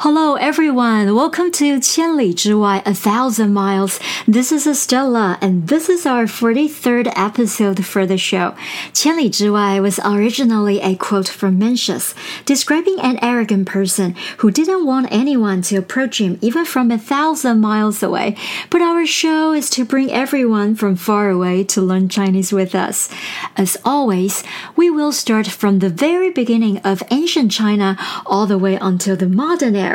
Hello, everyone. Welcome to 千里之外, A Thousand Miles. This is Estella, and this is our 43rd episode for the show. 千里之外 was originally a quote from Mencius, describing an arrogant person who didn't want anyone to approach him even from a thousand miles away. But our show is to bring everyone from far away to learn Chinese with us. As always, we will start from the very beginning of ancient China all the way until the modern era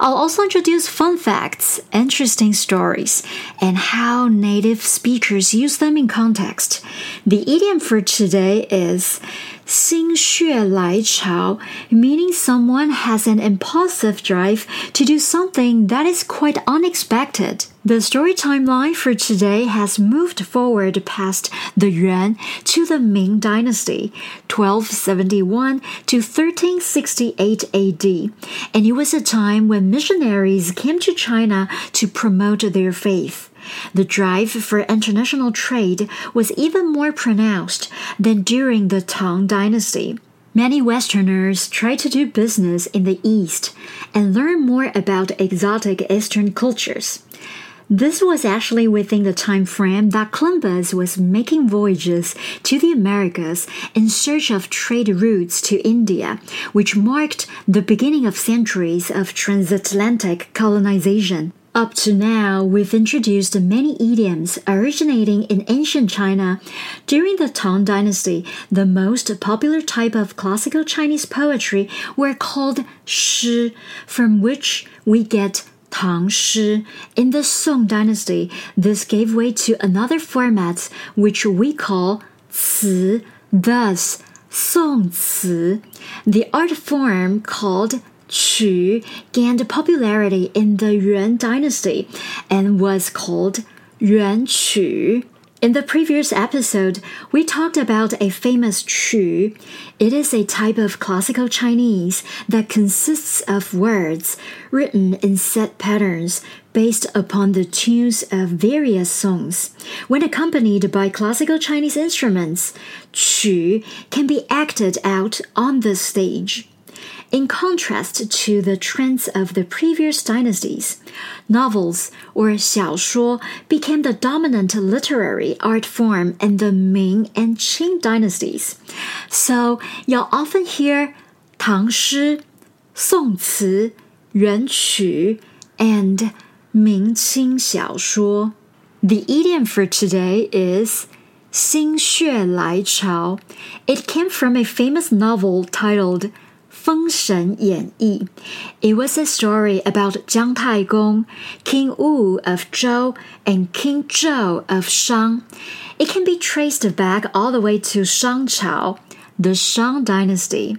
I'll also introduce fun facts, interesting stories, and how native speakers use them in context. The idiom for today is 心血来潮, meaning someone has an impulsive drive to do something that is quite unexpected. The story timeline for today has moved forward past the Yuan to the Ming Dynasty, 1271 to 1368 AD, and it was a time when missionaries came to China to promote their faith. The drive for international trade was even more pronounced than during the Tang Dynasty. Many Westerners tried to do business in the East and learn more about exotic Eastern cultures. This was actually within the time frame that Columbus was making voyages to the Americas in search of trade routes to India, which marked the beginning of centuries of transatlantic colonization. Up to now, we've introduced many idioms originating in ancient China. During the Tang Dynasty, the most popular type of classical Chinese poetry were called shi, from which we get Tang Shi. In the Song Dynasty, this gave way to another format which we call Ci, thus Song Ci. The art form called Qu gained popularity in the Yuan dynasty and was called Yuan Qu. In the previous episode, we talked about a famous Qu. It is a type of classical Chinese that consists of words written in set patterns based upon the tunes of various songs. When accompanied by classical Chinese instruments, Qu can be acted out on the stage. In contrast to the trends of the previous dynasties, novels or 小说 became the dominant literary art form in the Ming and Qing dynasties. So you'll often hear 唐诗、宋词、元曲 and 明清小说. The idiom for today is 心血来潮. It came from a famous novel titled 封神演义. It was a story about Jiang Taigong, King Wu of Zhou, and King Zhou of Shang. It can be traced back all the way to Shang Chao, the Shang Dynasty.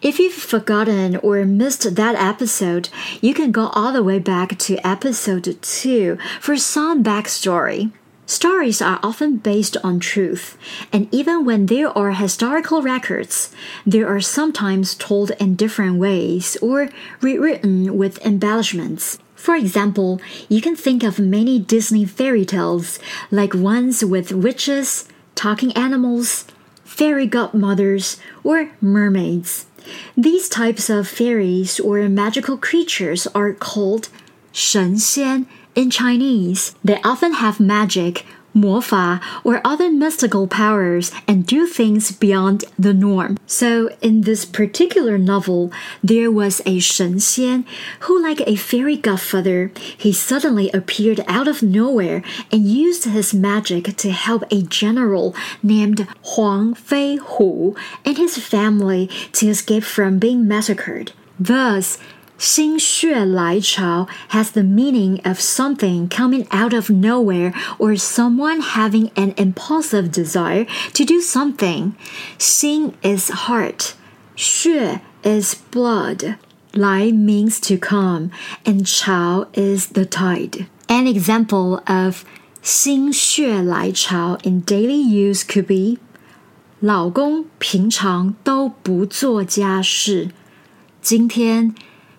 If you've forgotten or missed that episode, you can go all the way back to episode 2 for some backstory. Stories are often based on truth, and even when there are historical records, they are sometimes told in different ways or rewritten with embellishments. For example, you can think of many Disney fairy tales, like ones with witches, talking animals, fairy godmothers, or mermaids. These types of fairies or magical creatures are called 神仙 in Chinese, they often have magic, 魔法, or other mystical powers and do things beyond the norm. So, in this particular novel, there was a Shen Xian who, like a fairy godfather, he suddenly appeared out of nowhere and used his magic to help a general named Huang Fei Hu and his family to escape from being massacred. Thus, Xin Xue Lai Chao has the meaning of something coming out of nowhere or someone having an impulsive desire to do something. Xin is heart, Xue is blood, Lai means to come, and Chao is the tide. An example of Xin Xue Lai Chao in daily use could be 老公平常都不做家事，今天。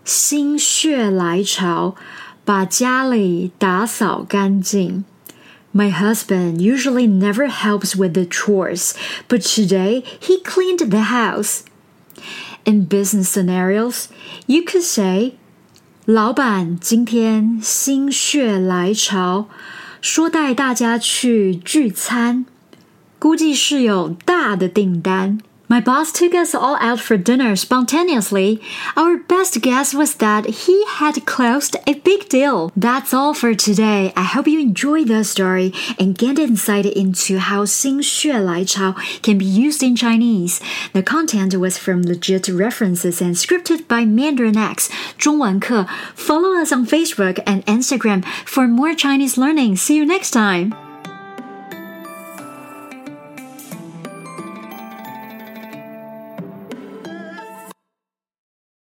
心血来潮，把家里打扫干净。My husband usually never helps with the chores, but today he cleaned the house. In business scenarios, you could say, 老板今天心血来潮，说带大家去聚餐，估计是有大的订单。My boss took us all out for dinner spontaneously. Our best guess was that he had closed a big deal. That's all for today. I hope you enjoyed the story and get insight into how 心血来潮 can be used in Chinese. The content was from legit references and scripted by Mandarin X 中文课. Follow us on Facebook and Instagram for more Chinese learning. See you next time.